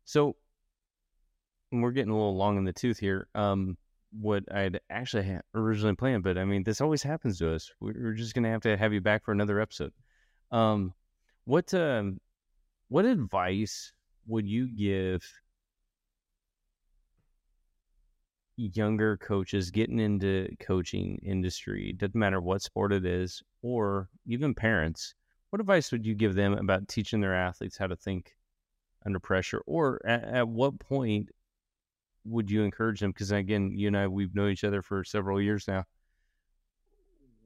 So we're getting a little long in the tooth here. Um, what I'd actually ha- originally planned, but I mean, this always happens to us. We're just going to have to have you back for another episode. Um, what um, what advice would you give younger coaches getting into coaching industry doesn't matter what sport it is or even parents what advice would you give them about teaching their athletes how to think under pressure? Or at, at what point would you encourage them? Because again you and i we've known each other for several years now.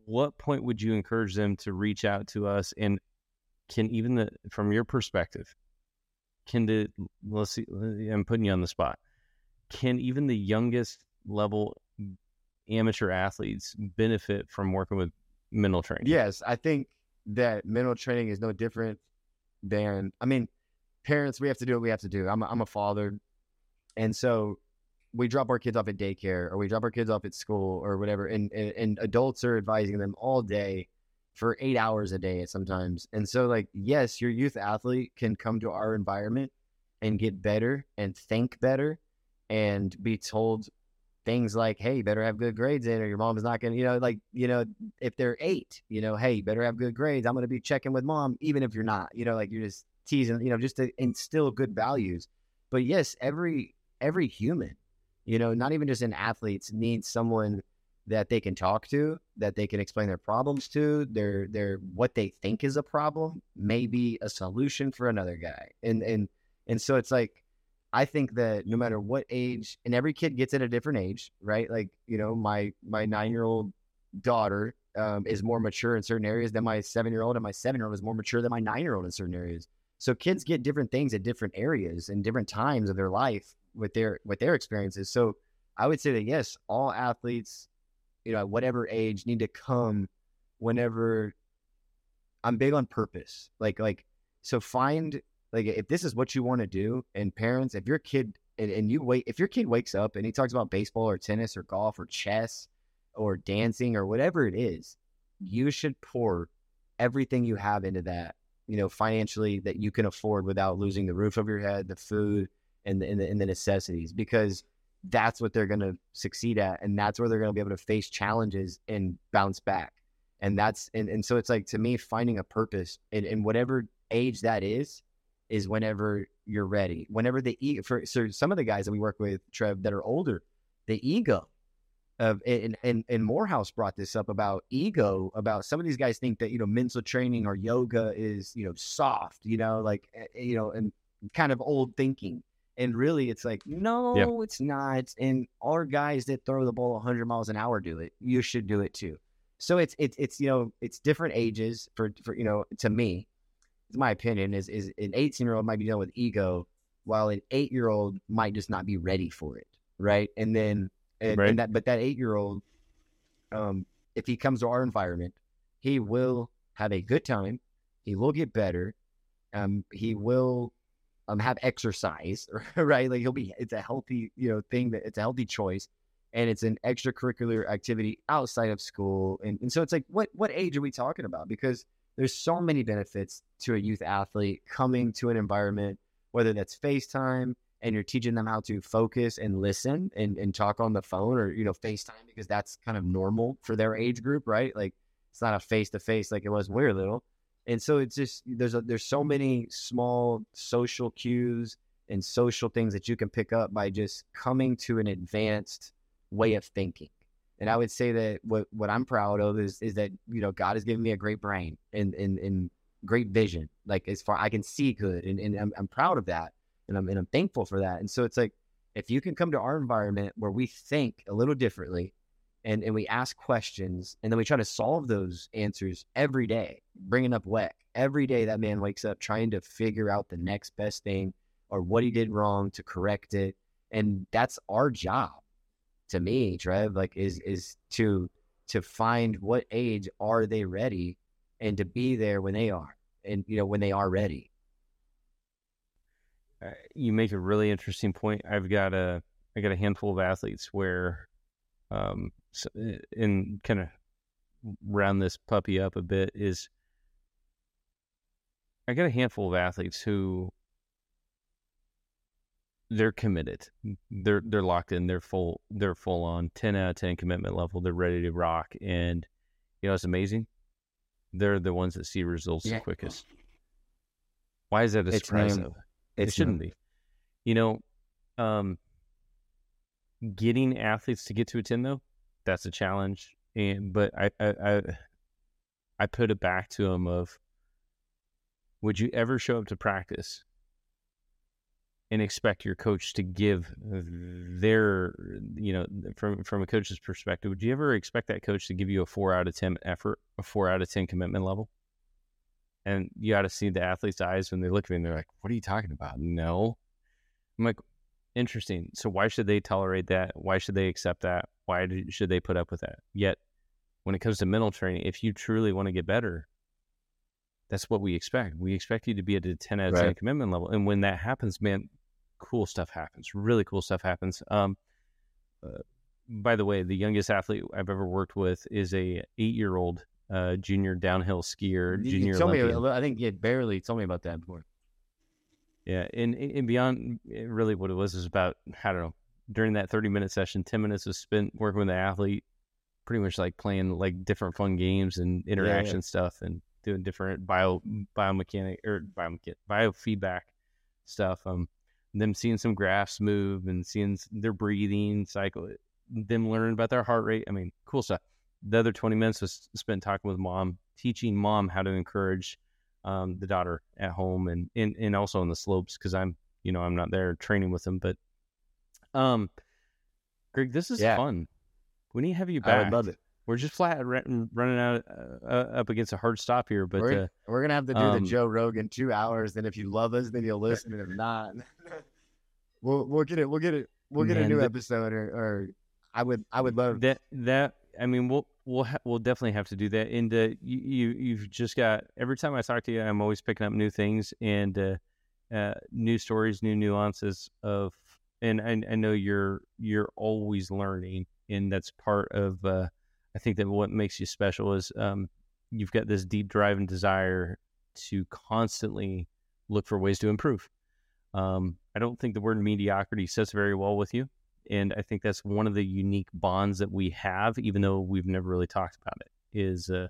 What point would you encourage them to reach out to us? And can even the from your perspective can the let's see i'm putting you on the spot. Can even the youngest level amateur athletes benefit from working with mental training? Yes, I think that mental training is no different than I mean, parents, we have to do what we have to do. I'm a, I'm a father. And so we drop our kids off at daycare or we drop our kids off at school or whatever. And, and, and adults are advising them all day for eight hours a day sometimes. And so, like, yes, your youth athlete can come to our environment and get better and think better and be told things like, hey, you better have good grades in or your mom's not going to, you know, like, you know, if they're eight, you know, hey, you better have good grades. I'm going to be checking with mom, even if you're not, you know, like you're just teasing, you know, just to instill good values. But yes, every every human, you know, not even just in athletes, needs someone that they can talk to, that they can explain their problems to, their their what they think is a problem, maybe a solution for another guy. And and and so it's like I think that no matter what age, and every kid gets at a different age, right? Like, you know, my my nine year old daughter um, is more mature in certain areas than my seven year old, and my seven year old is more mature than my nine year old in certain areas. So kids get different things at different areas and different times of their life with their with their experiences. So I would say that yes, all athletes, you know, at whatever age, need to come whenever. I'm big on purpose. Like like so find like if this is what you want to do, and parents, if your kid and, and you wait, if your kid wakes up and he talks about baseball or tennis or golf or chess or dancing or whatever it is, you should pour everything you have into that, you know, financially that you can afford without losing the roof over your head, the food, and the, and the, and the necessities, because that's what they're going to succeed at. And that's where they're going to be able to face challenges and bounce back. And that's, and, and so it's like to me, finding a purpose in, in whatever age that is, is whenever you're ready. Whenever the ego, for so some of the guys that we work with, Trev, that are older, the ego of and and and Morehouse brought this up about ego about some of these guys think that you know mental training or yoga is you know soft, you know like eh, you know and kind of old thinking. And really, it's like no, it's not. And our guys that throw the ball 100 miles an hour do it. You should do it too. So it's it's it's you know it's different ages for for you know to me it's my opinion, is is an 18 year old might be dealing with ego, while an eight year old might just not be ready for it, right? And then and, Right. and that but that eight year old, um, if he comes to our environment, he will have a good time, he will get better, um, he will um have exercise, right? Like he'll be it's a healthy you know thing that it's a healthy choice. And it's an extracurricular activity outside of school, and, and so it's like, what what age are we talking about? Because there's so many benefits to a youth athlete coming to an environment, whether that's FaceTime and you're teaching them how to focus and listen and, and talk on the phone or, you know, FaceTime because that's kind of normal for their age group, right? Like it's not a face to face like it was when we were little. And so it's just there's a, there's so many small social cues and social things that you can pick up by just coming to an advanced way of thinking. And I would say that what, what I'm proud of is is that you know God has given me a great brain, and and and great vision. Like as far I can see good, and, and I'm, I'm proud of that, and I'm and I'm thankful for that. And so it's like if you can come to our environment where we think a little differently, and and we ask questions, and then we try to solve those answers every day, bringing up Weck every day. That man wakes up trying to figure out the next best thing or what he did wrong to correct it, and that's our job. To me, Trev, like is is to to find what age are they ready and to be there when they are and you know when they are ready. Uh, you make a really interesting point. I've got a i got a handful of athletes where um in kind of round this puppy up a bit is i got a handful of athletes who they're committed. They're they're locked in. They're full. They're full on ten out of ten commitment level. They're ready to rock. And you know it's amazing. They're the ones that see results yeah. the quickest. Why is that a surprise? It, it shouldn't be. You know, um, getting athletes to get to a ten though, that's a challenge. And but I I I, I put it back to them of, would you ever show up to practice and expect your coach to give their you know from from a coach's perspective would you ever expect that coach to give you a 4 out of 10 effort a 4 out of 10 commitment level? And you got to see the athlete's eyes when they look at me and they're like what are you talking about? No. I'm like interesting. So why should they tolerate that? Why should they accept that? Why should they put up with that? Yet when it comes to mental training if you truly want to get better that's what we expect. We expect you to be at a 10 out of 10 commitment level. And when that happens, man, cool stuff happens. Really cool stuff happens. Um, uh, by the way, the youngest athlete I've ever worked with is a eight year old uh, junior downhill skier. You, junior. Told me, I think you barely told me about that before. Yeah, and and beyond, really, what it was is about I don't know. During that thirty minute session, ten minutes was spent working with the athlete, pretty much like playing like different fun games and interaction yeah, yeah. stuff, and doing different bio biomechanic or biomechanic biofeedback stuff. Um, them seeing some graphs move and seeing their breathing cycle, them learning about their heart rate. I mean, cool stuff. The other 20 minutes was spent talking with mom, teaching mom how to encourage um, the daughter at home and, and, and also on the slopes because I'm, you know, I'm not there training with them. But, um, Greg, this is yeah. fun. We need to have you back. I would love it. We're just flat running out uh, uh, up against a hard stop here, but we're, uh, we're gonna have to do um, the Joe Rogan two hours. And if you love us, then you'll listen, and if not, we'll we'll get it. We'll get it. We'll get man, a new episode, or, or I would I would love that. That I mean, we'll we'll ha- we'll definitely have to do that. And uh, you, you you've just got every time I talk to you, I'm always picking up new things and uh, uh, new stories, new nuances of. And I, I know you're you're always learning, and that's part of. I think that what makes you special is um, you've got this deep drive and desire to constantly look for ways to improve. Um, I don't think the word mediocrity sits very well with you. And I think that's one of the unique bonds that we have, even though we've never really talked about it. Is, uh,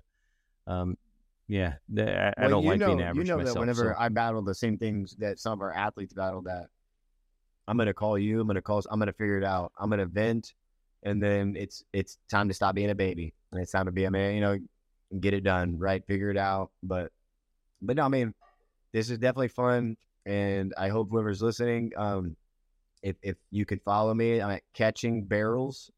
um, yeah, I, well, I don't like know, being average. You know myself, that whenever so. I battle the same things that some of our athletes battle, that I'm going to call you. I'm going to call. I'm going to figure it out. I'm going to vent, and then it's it's time to stop being a baby, and it's time to be a man. You know, get it done, right? Figure it out. But, but no, I mean, this is definitely fun and I hope whoever's listening, um, if if you could follow me, I'm at Catching Barrels,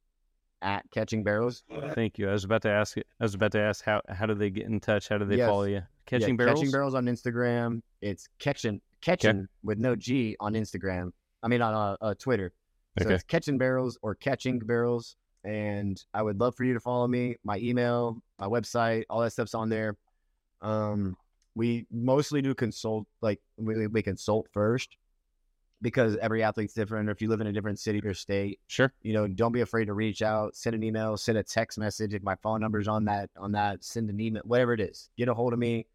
at Catching Barrels. Thank you. I was about to ask. I was about to ask how how do they get in touch? How do they yes. follow you? Catching yeah, Barrels. Catching Barrels on Instagram. It's catching catching okay. with no G on Instagram. I mean on uh, uh, Twitter. So okay. it's Catching Barrels or Catching Barrels. And I would love for you to follow me. My email, my website, all that stuff's on there. Um, we mostly do consult like we, we consult first because every athlete's different. Or if you live in a different city or state, sure, you know, don't be afraid to reach out, send an email, send a text message. If my phone number's on that, on that, send an email, whatever it is. Get a hold of me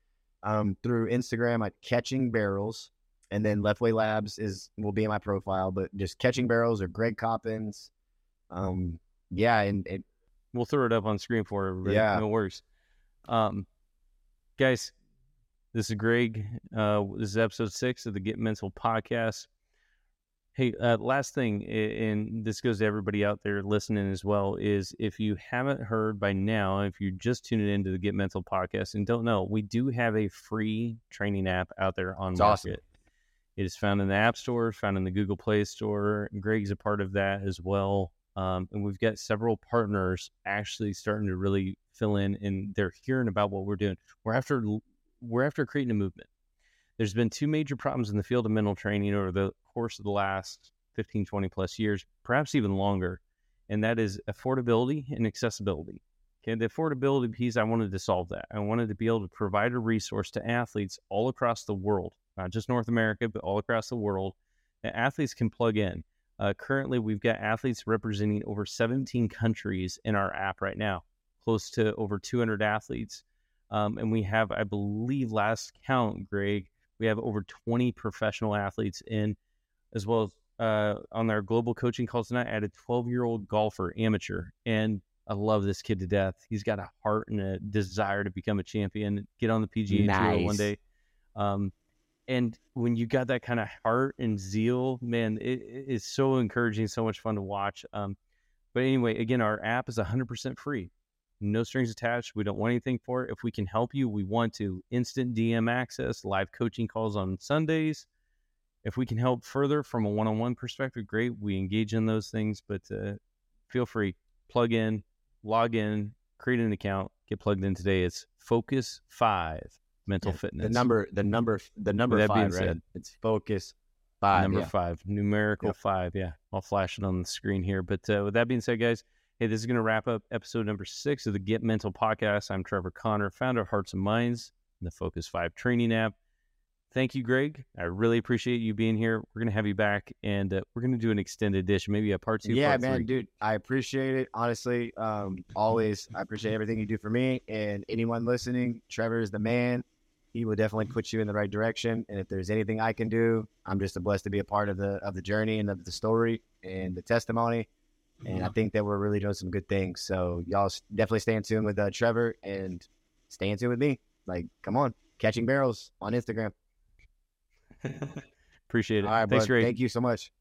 um, through Instagram at Catching Barrels, and then Leftway Labs is will be in my profile. But just Catching Barrels or Greg Coppens, um, yeah, and it, we'll throw it up on screen for everybody. Yeah, no worries. Um, guys, this is Greg. Uh, this is episode six of the Get Mental podcast. Hey, uh, last thing, and this goes to everybody out there listening as well, is if you haven't heard by now, if you're just tuning into the Get Mental podcast and don't know, we do have a free training app out there on It's market. awesome. It is found in the App Store, found in the Google Play Store. Greg's a part of that as well. Um, and we've got several partners actually starting to really fill in, and they're hearing about what we're doing. We're after we're after creating a movement. There's been two major problems in the field of mental training over the course of the last 15, 20 plus years, perhaps even longer, and that is affordability and accessibility. Okay, the affordability piece, I wanted to solve that. I wanted to be able to provide a resource to athletes all across the world, not just North America, but all across the world, that athletes can plug in. Uh, currently, we've got athletes representing over 17 countries in our app right now, close to over 200 athletes. Um, and we have, I believe, last count, Greg, we have over 20 professional athletes in, as well as uh, on our global coaching calls tonight. I had a 12 year old golfer, amateur, and I love this kid to death. He's got a heart and a desire to become a champion, get on the PGA Tour one day. Um, and when you got that kind of heart and zeal, man, it, is so encouraging, so much fun to watch. Um, but anyway, again, our app is 100% free, no strings attached. We don't want anything for it. If we can help you, we want to instant DM access, live coaching calls on Sundays. If we can help further from a one-on-one perspective, great. We engage in those things, but uh, feel free, plug in, log in, create an account, get plugged in today. It's Focus Five Mental Yeah, Fitness. The number, the number, the number that being five, right? said- It's focus five. number yeah. five, numerical Yep. five. Yeah, I'll flash it on the screen here. But uh, with that being said, guys, hey, this is going to wrap up episode number six of the Get Mental podcast. I'm Trevor Connor, founder of Hearts and Minds and the Focus Five training app. Thank you, Greg. I really appreciate you being here. We're going to have you back, and uh, we're going to do an extended dish, maybe a part two. yeah, part man, three. dude, I appreciate it. Honestly, um, always, I appreciate everything you do for me and anyone listening. Trevor is the man. He will definitely put you in the right direction. And if there's anything I can do, I'm just blessed to be a part of the of the journey and of the story and the testimony. And I think that we're really doing some good things. So y'all definitely stay in tune with uh, Trevor and stay in tune with me. Like, come on, catching barrels on Instagram. appreciate it. All right, Thanks, bud. Greg. Thank you so much.